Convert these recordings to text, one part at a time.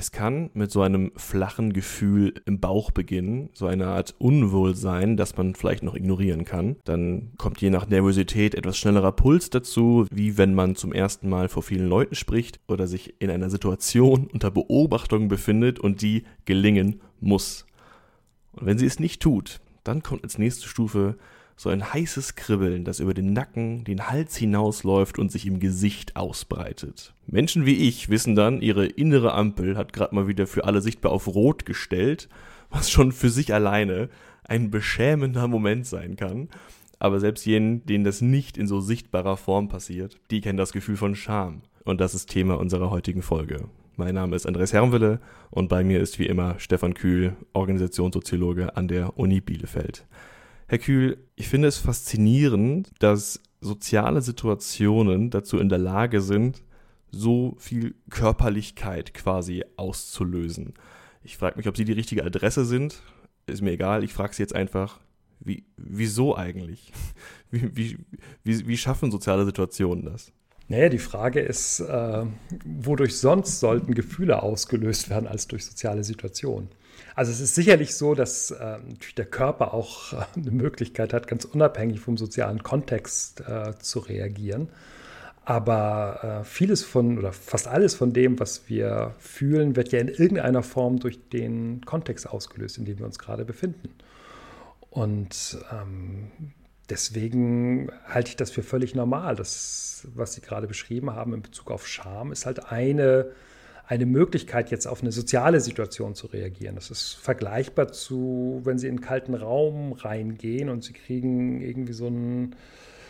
Es kann mit so einem flachen Gefühl im Bauch beginnen, so eine Art Unwohlsein, das man vielleicht noch ignorieren kann. Dann kommt je nach Nervosität etwas schnellerer Puls dazu, wie wenn man zum ersten Mal vor vielen Leuten spricht oder sich in einer Situation unter Beobachtung befindet und die gelingen muss. Und wenn sie es nicht tut, dann kommt als nächste Stufe so ein heißes Kribbeln, das über den Nacken, den Hals hinausläuft und sich im Gesicht ausbreitet. Menschen wie ich wissen dann, ihre innere Ampel hat gerade mal wieder für alle sichtbar auf Rot gestellt, was schon für sich alleine ein beschämender Moment sein kann. Aber selbst jenen, denen das nicht in so sichtbarer Form passiert, die kennen das Gefühl von Scham. Und das ist Thema unserer heutigen Folge. Mein Name ist Andreas Herrenwille und bei mir ist wie immer Stefan Kühl, Organisationssoziologe an der Uni Bielefeld. Herr Kühl, ich finde es faszinierend, dass soziale Situationen dazu in der Lage sind, so viel Körperlichkeit quasi auszulösen. Ich frage mich, ob Sie die richtige Adresse sind. Ist mir egal, ich frage Sie jetzt einfach, wie, wieso eigentlich? Wie, wie, wie, wie schaffen soziale Situationen das? Naja, die Frage ist, äh, wodurch sonst sollten Gefühle ausgelöst werden als durch soziale Situationen? Also es ist sicherlich so, dass äh, der Körper auch äh, eine Möglichkeit hat, ganz unabhängig vom sozialen Kontext äh, zu reagieren. Aber äh, vieles von oder fast alles von dem, was wir fühlen, wird ja in irgendeiner Form durch den Kontext ausgelöst, in dem wir uns gerade befinden. Und ähm, deswegen halte ich das für völlig normal. Das, was Sie gerade beschrieben haben in Bezug auf Scham, ist halt eine eine Möglichkeit, jetzt auf eine soziale Situation zu reagieren. Das ist vergleichbar zu, wenn Sie in einen kalten Raum reingehen und Sie kriegen irgendwie so ein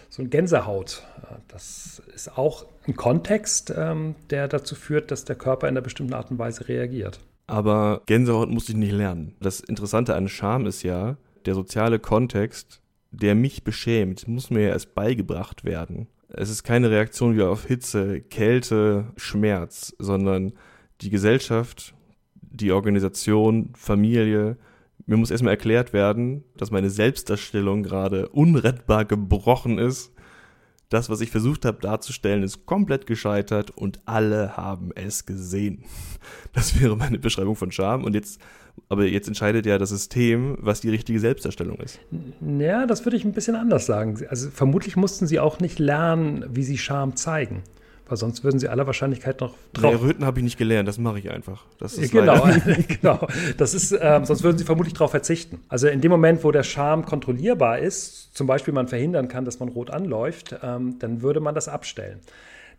so ein Gänsehaut. Das ist auch ein Kontext, ähm, der dazu führt, dass der Körper in einer bestimmten Art und Weise reagiert. Aber Gänsehaut muss ich nicht lernen. Das Interessante an Scham ist ja, der soziale Kontext, der mich beschämt, muss mir erst beigebracht werden. Es ist keine Reaktion wie auf Hitze, Kälte, Schmerz, sondern die Gesellschaft, die Organisation, Familie, mir muss erstmal erklärt werden, dass meine Selbstdarstellung gerade unrettbar gebrochen ist. Das, was ich versucht habe darzustellen, ist komplett gescheitert und alle haben es gesehen. Das wäre meine Beschreibung von Scham. Und jetzt, aber jetzt entscheidet ja das System, was die richtige Selbstdarstellung ist. Ja, das würde ich ein bisschen anders sagen. Also vermutlich mussten sie auch nicht lernen, wie sie Scham zeigen. Weil sonst würden sie aller Wahrscheinlichkeit noch drauf. Nee, Röten habe ich nicht gelernt, das mache ich einfach. Das ist genau, genau. Das ist, ähm, sonst würden sie vermutlich darauf verzichten. Also in dem Moment, wo der Charme kontrollierbar ist, zum Beispiel man verhindern kann, dass man rot anläuft, ähm, dann würde man das abstellen.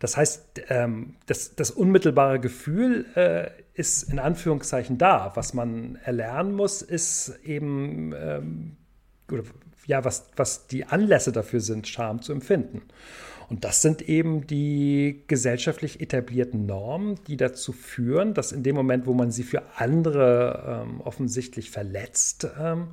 Das heißt, ähm, das, das, unmittelbare Gefühl äh, ist in Anführungszeichen da. Was man erlernen muss, ist eben, ähm, oder, ja, was, was die Anlässe dafür sind, Scham zu empfinden. Und das sind eben die gesellschaftlich etablierten Normen, die dazu führen, dass in dem Moment, wo man sie für andere ähm, offensichtlich verletzt, ähm,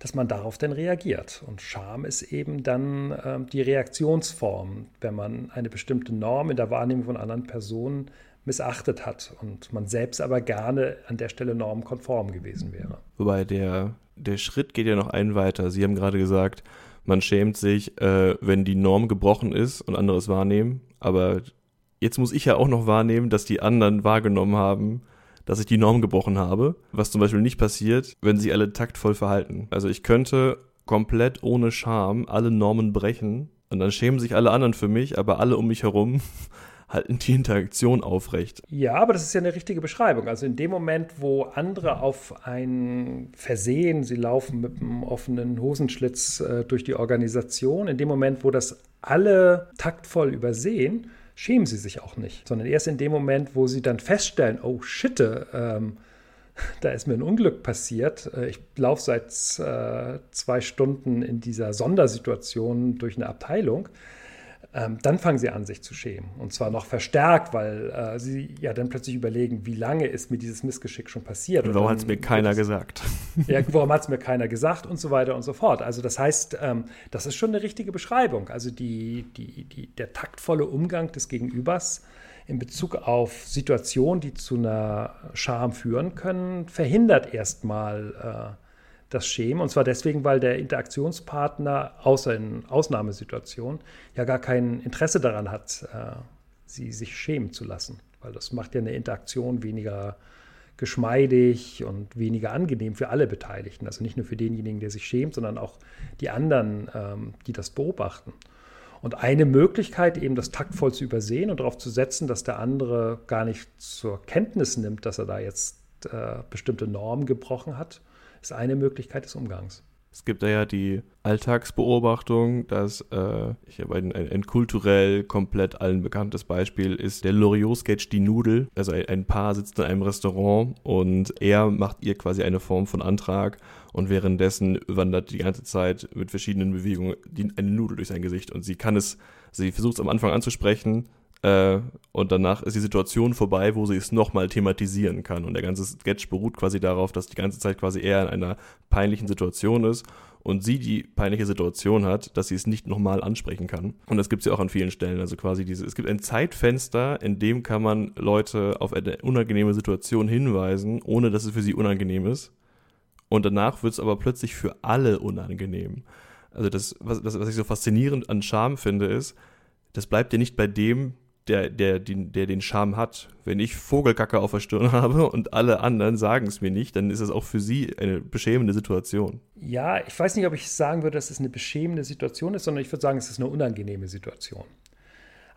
dass man darauf dann reagiert. Und Scham ist eben dann ähm, die Reaktionsform, wenn man eine bestimmte Norm in der Wahrnehmung von anderen Personen missachtet hat und man selbst aber gerne an der Stelle normkonform gewesen wäre. Wobei der, der Schritt geht ja noch einen weiter. Sie haben gerade gesagt, man schämt sich, äh, wenn die Norm gebrochen ist und andere es wahrnehmen. Aber jetzt muss ich ja auch noch wahrnehmen, dass die anderen wahrgenommen haben, dass ich die Norm gebrochen habe. Was zum Beispiel nicht passiert, wenn sie alle taktvoll verhalten. Also ich könnte komplett ohne Scham alle Normen brechen und dann schämen sich alle anderen für mich, aber alle um mich herum halten die Interaktion aufrecht. Ja, aber das ist ja eine richtige Beschreibung. Also in dem Moment, wo andere auf ein Versehen, sie laufen mit einem offenen Hosenschlitz äh, durch die Organisation, in dem Moment, wo das alle taktvoll übersehen, schämen sie sich auch nicht, sondern erst in dem Moment, wo sie dann feststellen, oh shit, ähm, da ist mir ein Unglück passiert. Äh, ich laufe seit äh, zwei Stunden in dieser Sondersituation durch eine Abteilung ähm, dann fangen sie an, sich zu schämen. Und zwar noch verstärkt, weil äh, sie ja dann plötzlich überlegen, wie lange ist mir dieses Missgeschick schon passiert. Und warum hat es mir keiner gesagt? Ja, warum hat es mir keiner gesagt und so weiter und so fort. Also das heißt, ähm, das ist schon eine richtige Beschreibung. Also die, die, die, der taktvolle Umgang des Gegenübers in Bezug auf Situationen, die zu einer Scham führen können, verhindert erstmal äh, das Schämen. Und zwar deswegen, weil der Interaktionspartner, außer in Ausnahmesituationen, ja gar kein Interesse daran hat, äh, sie sich schämen zu lassen. Weil das macht ja eine Interaktion weniger, geschmeidig und weniger angenehm für alle Beteiligten. Also nicht nur für denjenigen, der sich schämt, sondern auch die anderen, ähm, die das beobachten. Und eine Möglichkeit, eben das taktvoll zu übersehen und darauf zu setzen, dass der andere gar nicht zur Kenntnis nimmt, dass er da jetzt äh, bestimmte Normen gebrochen hat, ist eine Möglichkeit des Umgangs. Es gibt da ja die Alltagsbeobachtung, dass äh, ich habe ein, ein, ein, kulturell komplett allen bekanntes Beispiel ist der Loriot-Sketch Die Nudel. Also ein, ein, Paar sitzt in einem Restaurant und er macht ihr quasi eine Form von Antrag und währenddessen wandert die ganze Zeit mit verschiedenen Bewegungen die, eine Nudel durch sein Gesicht und sie kann es, sie versucht es am Anfang anzusprechen, äh, und danach ist die Situation vorbei, wo sie es nochmal thematisieren kann. Und der ganze Sketch beruht quasi darauf, dass die ganze Zeit quasi er in einer peinlichen Situation ist und sie die peinliche Situation hat, dass sie es nicht nochmal ansprechen kann. Und das gibt es ja auch an vielen Stellen. Also quasi diese, es gibt ein Zeitfenster, in dem kann man Leute auf eine unangenehme Situation hinweisen, ohne dass es für sie unangenehm ist. Und danach wird es aber plötzlich für alle unangenehm. Also das, was, das, was ich so faszinierend an Charme finde, ist, das bleibt ja nicht bei dem, der, der, der, der den Charme hat. Wenn ich Vogelkacke auf der Stirn habe und alle anderen sagen es mir nicht, dann ist es auch für sie eine beschämende Situation. Ja, ich weiß nicht, ob ich sagen würde, dass es eine beschämende Situation ist, sondern ich würde sagen, es ist eine unangenehme Situation.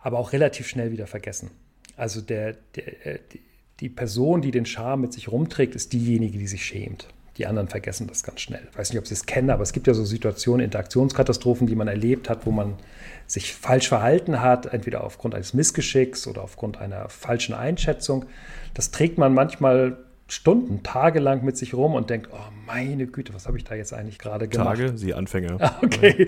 Aber auch relativ schnell wieder vergessen. Also der, der, äh, die Person, die den Charme mit sich rumträgt, ist diejenige, die sich schämt. Die anderen vergessen das ganz schnell. Ich weiß nicht, ob Sie es kennen, aber es gibt ja so Situationen, Interaktionskatastrophen, die man erlebt hat, wo man sich falsch verhalten hat, entweder aufgrund eines Missgeschicks oder aufgrund einer falschen Einschätzung. Das trägt man manchmal Stunden, tagelang mit sich rum und denkt, oh meine Güte, was habe ich da jetzt eigentlich gerade gemacht? Tage, Sie Anfänger. Okay.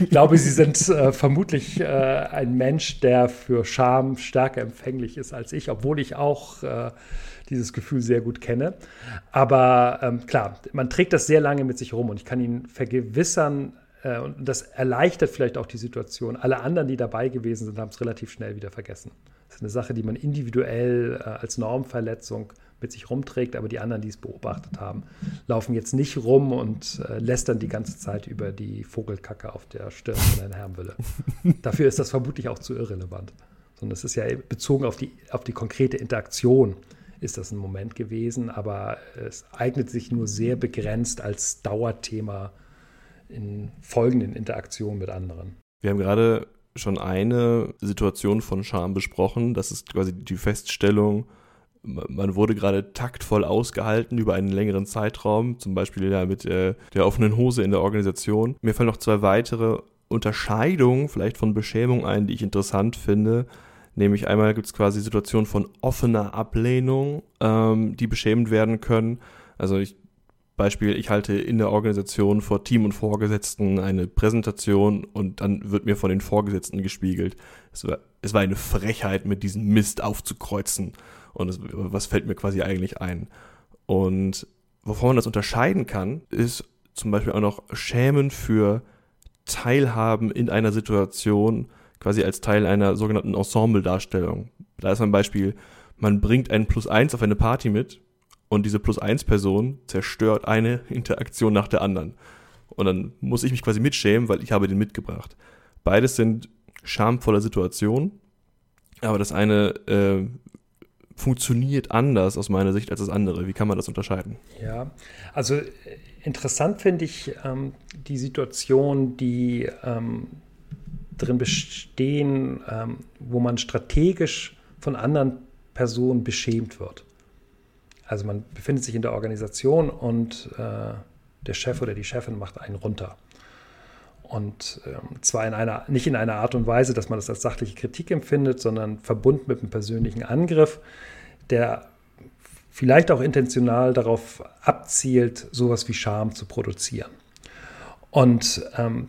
Ich glaube, Sie sind äh, vermutlich äh, ein Mensch, der für Scham stärker empfänglich ist als ich, obwohl ich auch äh, dieses Gefühl sehr gut kenne. Aber ähm, klar, man trägt das sehr lange mit sich rum und ich kann Ihnen vergewissern, äh, und das erleichtert vielleicht auch die Situation. Alle anderen, die dabei gewesen sind, haben es relativ schnell wieder vergessen. Das ist eine Sache, die man individuell äh, als Normverletzung mit sich rumträgt, aber die anderen, die es beobachtet haben, laufen jetzt nicht rum und äh, lästern die ganze Zeit über die Vogelkacke auf der Stirn von Herrn Hermwille. Dafür ist das vermutlich auch zu irrelevant. Sondern es ist ja bezogen auf die, auf die konkrete Interaktion ist das ein Moment gewesen, aber es eignet sich nur sehr begrenzt als Dauerthema in folgenden Interaktionen mit anderen. Wir haben gerade schon eine Situation von Scham besprochen. Das ist quasi die Feststellung, man wurde gerade taktvoll ausgehalten über einen längeren Zeitraum, zum Beispiel ja mit äh, der offenen Hose in der Organisation. Mir fallen noch zwei weitere Unterscheidungen vielleicht von Beschämung ein, die ich interessant finde. Nämlich einmal gibt es quasi Situationen von offener Ablehnung, ähm, die beschämend werden können. Also ich Beispiel, ich halte in der Organisation vor Team und Vorgesetzten eine Präsentation und dann wird mir von den Vorgesetzten gespiegelt. Es war, es war eine Frechheit, mit diesem Mist aufzukreuzen. Und es, was fällt mir quasi eigentlich ein? Und wovon man das unterscheiden kann, ist zum Beispiel auch noch Schämen für Teilhaben in einer Situation, quasi als Teil einer sogenannten Ensemble-Darstellung. Da ist ein Beispiel, man bringt ein Plus eins auf eine Party mit und diese Plus-1-Person zerstört eine Interaktion nach der anderen. Und dann muss ich mich quasi mitschämen, weil ich habe den mitgebracht. Beides sind schamvolle Situationen, aber das eine äh, funktioniert anders aus meiner Sicht als das andere. Wie kann man das unterscheiden? Ja, also äh, interessant finde ich ähm, die Situation, die ähm, drin bestehen, ähm, wo man strategisch von anderen Personen beschämt wird. Also man befindet sich in der Organisation und äh, der Chef oder die Chefin macht einen runter. Und ähm, zwar in einer, nicht in einer Art und Weise, dass man das als sachliche Kritik empfindet, sondern verbunden mit einem persönlichen Angriff, der vielleicht auch intentional darauf abzielt, sowas wie Scham zu produzieren. Und ähm,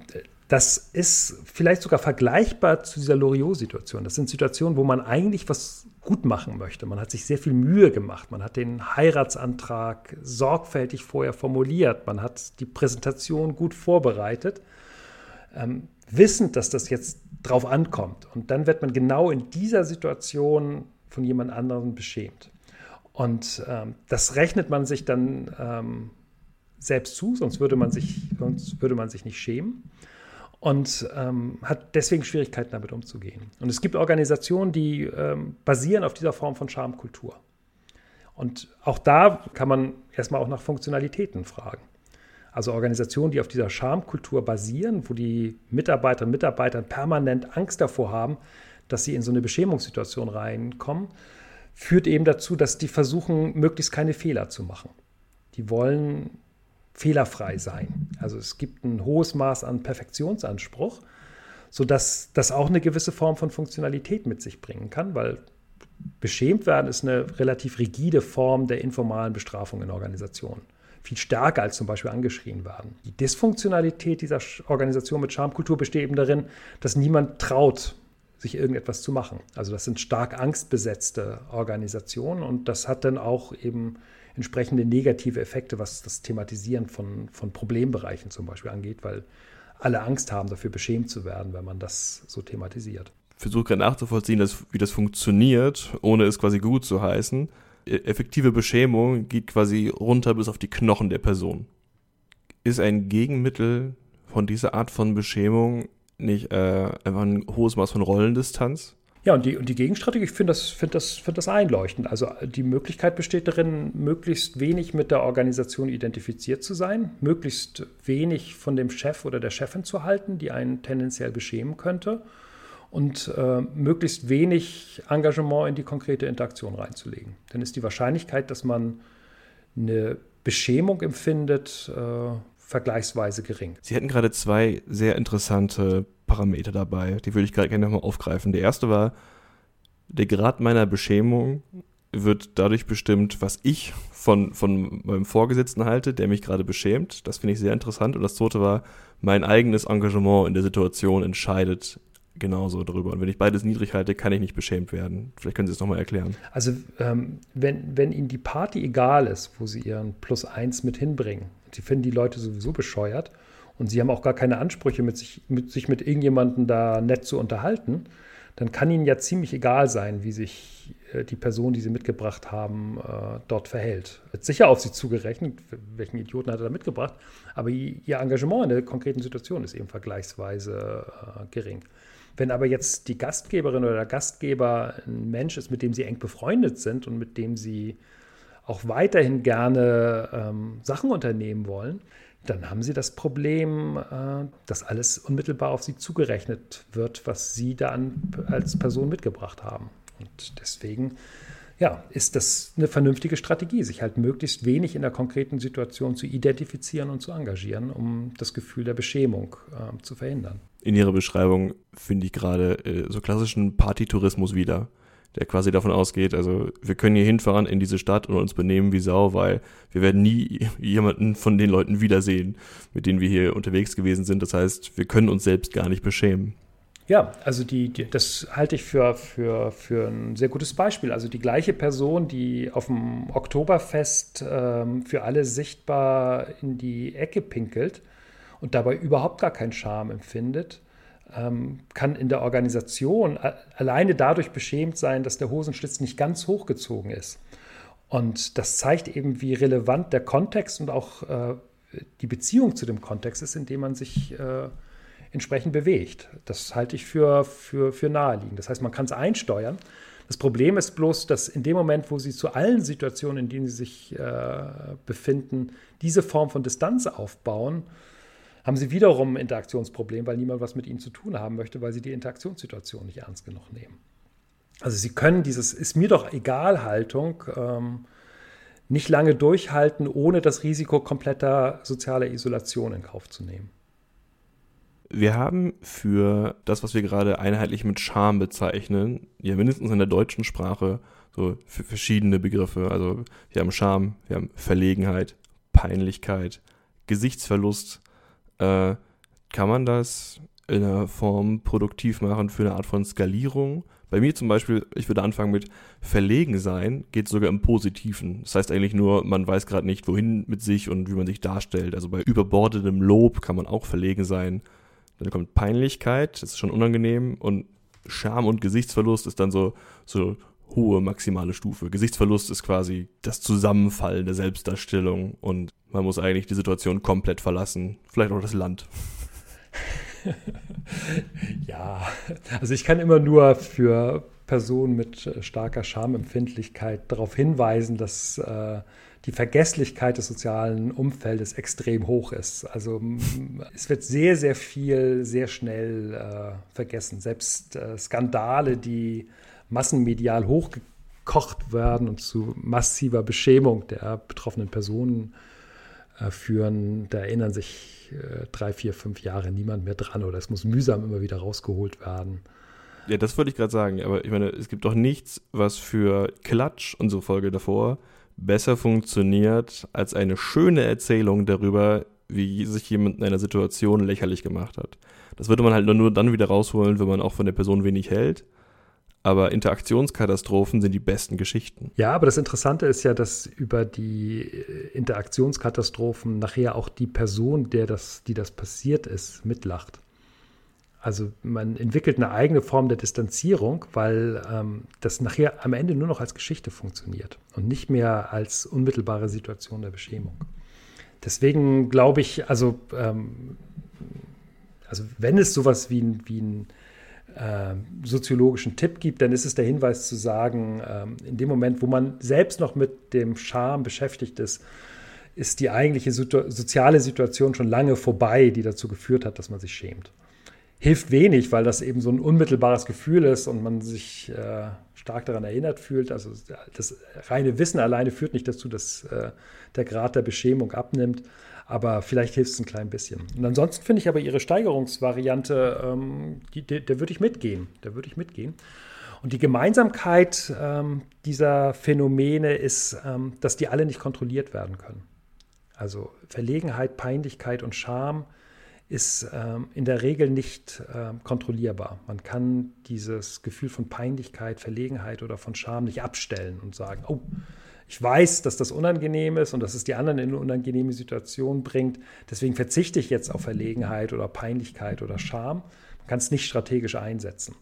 das ist vielleicht sogar vergleichbar zu dieser Loriot-Situation. Das sind Situationen, wo man eigentlich was gut machen möchte. Man hat sich sehr viel Mühe gemacht. Man hat den Heiratsantrag sorgfältig vorher formuliert. Man hat die Präsentation gut vorbereitet, ähm, wissend, dass das jetzt drauf ankommt. Und dann wird man genau in dieser Situation von jemand anderem beschämt. Und ähm, das rechnet man sich dann ähm, selbst zu, sonst würde man sich, sonst würde man sich nicht schämen und ähm, hat deswegen Schwierigkeiten damit umzugehen. Und es gibt Organisationen, die ähm, basieren auf dieser Form von Schamkultur. Und auch da kann man erstmal auch nach Funktionalitäten fragen. Also Organisationen, die auf dieser Schamkultur basieren, wo die Mitarbeiterinnen und Mitarbeiter permanent Angst davor haben, dass sie in so eine Beschämungssituation reinkommen, führt eben dazu, dass die versuchen, möglichst keine Fehler zu machen. Die wollen fehlerfrei sein. Also es gibt ein hohes Maß an Perfektionsanspruch, sodass das auch eine gewisse Form von Funktionalität mit sich bringen kann, weil beschämt werden ist eine relativ rigide Form der informalen Bestrafung in Organisationen. Viel stärker als zum Beispiel angeschrien werden. Die Dysfunktionalität dieser Organisation mit Schamkultur besteht eben darin, dass niemand traut, sich irgendetwas zu machen. Also das sind stark angstbesetzte Organisationen und das hat dann auch eben entsprechende negative Effekte, was das Thematisieren von, von Problembereichen zum Beispiel angeht, weil alle Angst haben, dafür beschämt zu werden, wenn man das so thematisiert. Versuche gerade nachzuvollziehen, dass, wie das funktioniert, ohne es quasi gut zu heißen. E, effektive Beschämung geht quasi runter bis auf die Knochen der Person. Ist ein Gegenmittel von dieser Art von Beschämung nicht äh, einfach ein hohes Maß von Rollendistanz? Ja, und die, und die Gegenstrategie, ich finde das, find das, find das einleuchtend. Also die Möglichkeit besteht darin, möglichst wenig mit der Organisation identifiziert zu sein, möglichst wenig von dem Chef oder der Chefin zu halten, die einen tendenziell beschämen könnte, und äh, möglichst wenig Engagement in die konkrete Interaktion reinzulegen. Dann ist die Wahrscheinlichkeit, dass man eine Beschämung empfindet, äh, vergleichsweise gering. Sie hätten gerade zwei sehr interessante Parameter dabei, die würde ich gerade gerne nochmal aufgreifen. Der erste war, der Grad meiner Beschämung wird dadurch bestimmt, was ich von, von meinem Vorgesetzten halte, der mich gerade beschämt. Das finde ich sehr interessant. Und das zweite war, mein eigenes Engagement in der Situation entscheidet genauso darüber. Und wenn ich beides niedrig halte, kann ich nicht beschämt werden. Vielleicht können Sie es nochmal erklären. Also ähm, wenn, wenn Ihnen die Party egal ist, wo Sie Ihren Plus eins mit hinbringen, Sie finden die Leute sowieso bescheuert und Sie haben auch gar keine Ansprüche, mit sich mit, sich mit irgendjemandem da nett zu unterhalten, dann kann Ihnen ja ziemlich egal sein, wie sich äh, die Person, die Sie mitgebracht haben, äh, dort verhält. Wird sicher auf Sie zugerechnet, welchen Idioten hat er da mitgebracht, aber Ihr Engagement in der konkreten Situation ist eben vergleichsweise äh, gering. Wenn aber jetzt die Gastgeberin oder der Gastgeber ein Mensch ist, mit dem sie eng befreundet sind und mit dem sie auch weiterhin gerne ähm, Sachen unternehmen wollen, dann haben sie das Problem, äh, dass alles unmittelbar auf sie zugerechnet wird, was sie da an, als Person mitgebracht haben. Und deswegen ja, ist das eine vernünftige Strategie, sich halt möglichst wenig in der konkreten Situation zu identifizieren und zu engagieren, um das Gefühl der Beschämung äh, zu verhindern. In Ihrer Beschreibung finde ich gerade äh, so klassischen Partytourismus wieder, der quasi davon ausgeht, also wir können hier hinfahren in diese Stadt und uns benehmen wie Sau, weil wir werden nie jemanden von den Leuten wiedersehen, mit denen wir hier unterwegs gewesen sind. Das heißt, wir können uns selbst gar nicht beschämen. Ja, also die, die, das halte ich für, für, für ein sehr gutes Beispiel. Also die gleiche Person, die auf dem Oktoberfest ähm, für alle sichtbar in die Ecke pinkelt und dabei überhaupt gar keinen Charme empfindet, kann in der Organisation alleine dadurch beschämt sein, dass der Hosenschlitz nicht ganz hochgezogen ist. Und das zeigt eben, wie relevant der Kontext und auch äh, die Beziehung zu dem Kontext ist, in dem man sich äh, entsprechend bewegt. Das halte ich für, für, für naheliegend. Das heißt, man kann es einsteuern. Das Problem ist bloß, dass in dem Moment, wo Sie zu allen Situationen, in denen Sie sich äh, befinden, diese Form von Distanz aufbauen, haben Sie wiederum ein Interaktionsproblem, weil niemand was mit Ihnen zu tun haben möchte, weil Sie die Interaktionssituation nicht ernst genug nehmen. Also Sie können dieses ist mir doch egal Haltung ähm, nicht lange durchhalten, ohne das Risiko kompletter sozialer Isolation in Kauf zu nehmen. Wir haben für das, was wir gerade einheitlich mit Scham bezeichnen, ja mindestens in der deutschen Sprache so verschiedene Begriffe. Also wir haben Scham, wir haben Verlegenheit, Peinlichkeit, Gesichtsverlust. Äh, kann man das in einer Form produktiv machen für eine Art von Skalierung? Bei mir zum Beispiel, ich würde anfangen mit verlegen sein, geht sogar im Positiven. Das heißt eigentlich nur, man weiß gerade nicht, wohin mit sich und wie man sich darstellt. Also bei überbordetem Lob kann man auch verlegen sein. Dann kommt Peinlichkeit, das ist schon unangenehm. Und Scham und Gesichtsverlust ist dann so, so hohe maximale Stufe. Gesichtsverlust ist quasi das Zusammenfallen der Selbstdarstellung und man muss eigentlich die Situation komplett verlassen. Vielleicht auch das Land. ja, also ich kann immer nur für Personen mit äh, starker Schamempfindlichkeit darauf hinweisen, dass äh, die Vergesslichkeit des sozialen Umfeldes extrem hoch ist. Also es wird sehr, sehr viel sehr schnell äh, vergessen. Selbst äh, Skandale, die massenmedial hochgekocht werden und zu massiver Beschämung der betroffenen Personen äh, führen, da erinnern sich äh, drei, vier, fünf Jahre niemand mehr dran oder es muss mühsam immer wieder rausgeholt werden. Ja, das wollte ich gerade sagen, aber ich meine, es gibt doch nichts, was für Klatsch, unsere Folge davor, besser funktioniert als eine schöne Erzählung darüber, wie sich jemand in einer Situation lächerlich gemacht hat. Das würde man halt nur dann wieder rausholen, wenn man auch von der Person wenig hält. Aber Interaktionskatastrophen sind die besten Geschichten. Ja, aber das Interessante ist ja, dass über die äh, Interaktionskatastrophen nachher auch die Person, der das, die das passiert ist, mitlacht. Also man entwickelt eine eigene Form der Distanzierung, weil ähm, das nachher am Ende nur noch als Geschichte funktioniert und nicht mehr als unmittelbare Situation der Beschämung. Deswegen glaube ich, also, ähm, also wenn es sowas wie, ein, wie äh, soziologischen Tipp gibt, dann ist es der Hinweis zu sagen, ähm, in dem Moment, wo man selbst noch mit dem Charme beschäftigt ist, ist die eigentliche soziale Situation schon lange vorbei, die dazu geführt hat, dass man sich schämt hilft wenig, weil das eben so ein unmittelbares Gefühl ist und man sich äh, stark daran erinnert fühlt. Also das reine Wissen alleine führt nicht dazu, dass äh, der Grad der Beschämung abnimmt, aber vielleicht hilft es ein klein bisschen. Und ansonsten finde ich aber Ihre Steigerungsvariante, ähm, die, der, der würde ich mitgehen. Da würde ich mitgehen. Und die Gemeinsamkeit ähm, dieser Phänomene ist, ähm, dass die alle nicht kontrolliert werden können. Also Verlegenheit, Peinlichkeit und Scham ist ähm, in der Regel nicht äh, kontrollierbar. Man kann dieses Gefühl von Peinlichkeit, Verlegenheit oder von Scham nicht abstellen und sagen, oh, ich weiß, dass das unangenehm ist und dass es die anderen in eine unangenehme Situation bringt. Deswegen verzichte ich jetzt auf Verlegenheit oder Peinlichkeit oder Scham. Man kann es nicht strategisch einsetzen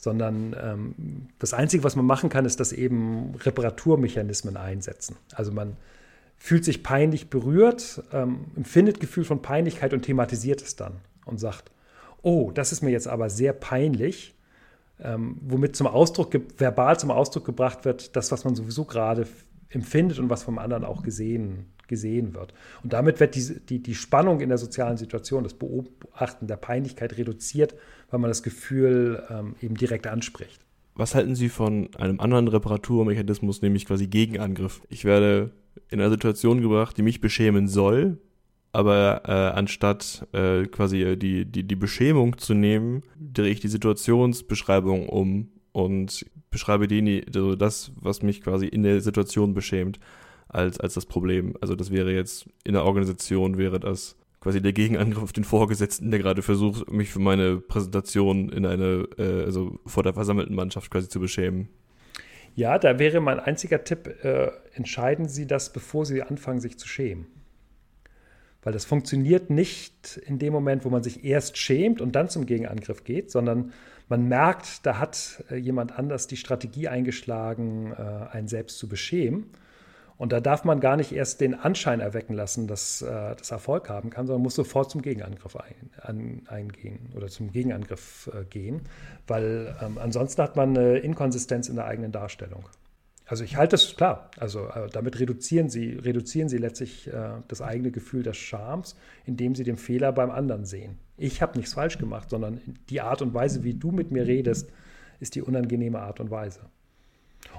sondern ähm, das Einzige, was man machen kann, ist, dass eben Reparaturmechanismen einsetzen. Also man fühlt sich peinlich berührt, ähm, empfindet Gefühl von Peinlichkeit und thematisiert es dann und sagt, oh, das ist mir jetzt aber sehr peinlich, ähm, womit zum Ausdruck, verbal zum Ausdruck gebracht wird, das, was man sowieso gerade empfindet und was vom anderen auch gesehen, gesehen wird. Und damit wird die, die, die Spannung in der sozialen Situation, das Beobachten der Peinlichkeit reduziert, weil man das Gefühl ähm, eben direkt anspricht. Was halten Sie von einem anderen Reparaturmechanismus, nämlich quasi Gegenangriff? Ich werde in eine Situation gebracht, die mich beschämen soll, aber äh, anstatt äh, quasi die, die, die Beschämung zu nehmen, drehe ich die Situationsbeschreibung um und beschreibe die, also das, was mich quasi in der Situation beschämt, als, als das Problem. Also das wäre jetzt in der Organisation wäre das quasi der Gegenangriff auf den Vorgesetzten, der gerade versucht, mich für meine Präsentation in eine, äh, also vor der versammelten Mannschaft quasi zu beschämen. Ja, da wäre mein einziger Tipp, äh, entscheiden Sie das, bevor Sie anfangen, sich zu schämen. Weil das funktioniert nicht in dem Moment, wo man sich erst schämt und dann zum Gegenangriff geht, sondern man merkt, da hat äh, jemand anders die Strategie eingeschlagen, äh, einen selbst zu beschämen. Und da darf man gar nicht erst den Anschein erwecken lassen, dass äh, das Erfolg haben kann, sondern muss sofort zum Gegenangriff ein, an, eingehen oder zum Gegenangriff gehen, weil ähm, ansonsten hat man eine Inkonsistenz in der eigenen Darstellung. Also ich halte es klar, also äh, damit reduzieren Sie, reduzieren Sie letztlich äh, das eigene Gefühl des Charmes, indem Sie den Fehler beim anderen sehen. Ich habe nichts falsch gemacht, sondern die Art und Weise, wie du mit mir redest, ist die unangenehme Art und Weise.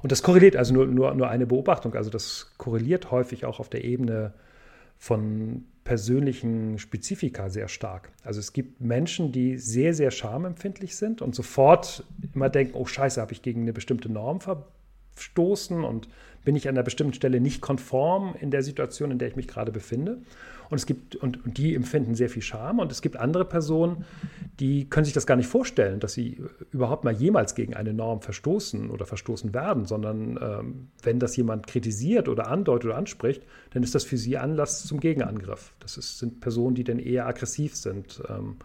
Und das korreliert, also nur, nur, nur eine Beobachtung, also das korreliert häufig auch auf der Ebene von persönlichen Spezifika sehr stark. Also es gibt Menschen, die sehr, sehr schamempfindlich sind und sofort immer denken, oh scheiße, habe ich gegen eine bestimmte Norm verstoßen und bin ich an einer bestimmten Stelle nicht konform in der Situation, in der ich mich gerade befinde. Und es gibt, und, und, die empfinden sehr viel Scham. Und es gibt andere Personen, die können sich das gar nicht vorstellen, dass sie überhaupt mal jemals gegen eine Norm verstoßen oder verstoßen werden, sondern ähm, wenn das jemand kritisiert oder andeutet oder anspricht, dann ist das für sie Anlass zum Gegenangriff. Das ist, sind Personen, die dann eher aggressiv sind ähm,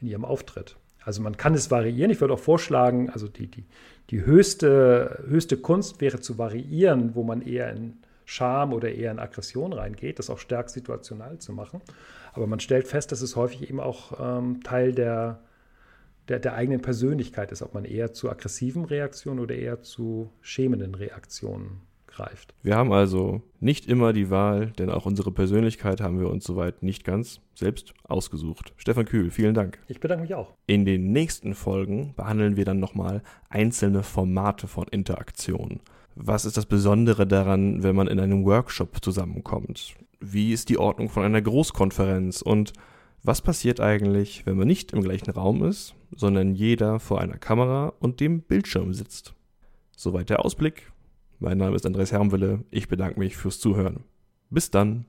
in ihrem Auftritt. Also man kann es variieren. Ich würde auch vorschlagen, also die, die, die höchste, höchste Kunst wäre zu variieren, wo man eher in Scham oder eher in Aggression reingeht, das auch stärk situational zu machen. Aber man stellt fest, dass es häufig eben auch ähm, Teil der, der, der eigenen Persönlichkeit ist, ob man eher zu aggressiven Reaktionen oder eher zu schämenden Reaktionen greift. Wir haben also nicht immer die Wahl, denn auch unsere Persönlichkeit haben wir uns soweit nicht ganz selbst ausgesucht. Stefan Kühl, vielen Dank. Ich bedanke mich auch. In den nächsten Folgen behandeln wir dann nochmal einzelne Formate von Interaktion. Was ist das Besondere daran, wenn man in einem Workshop zusammenkommt? Wie ist die Ordnung von einer Großkonferenz? Und was passiert eigentlich, wenn man nicht im gleichen Raum ist, sondern jeder vor einer Kamera und dem Bildschirm sitzt? Soweit der Ausblick. Mein Name ist Andreas Hermwille. Ich bedanke mich fürs Zuhören. Bis dann.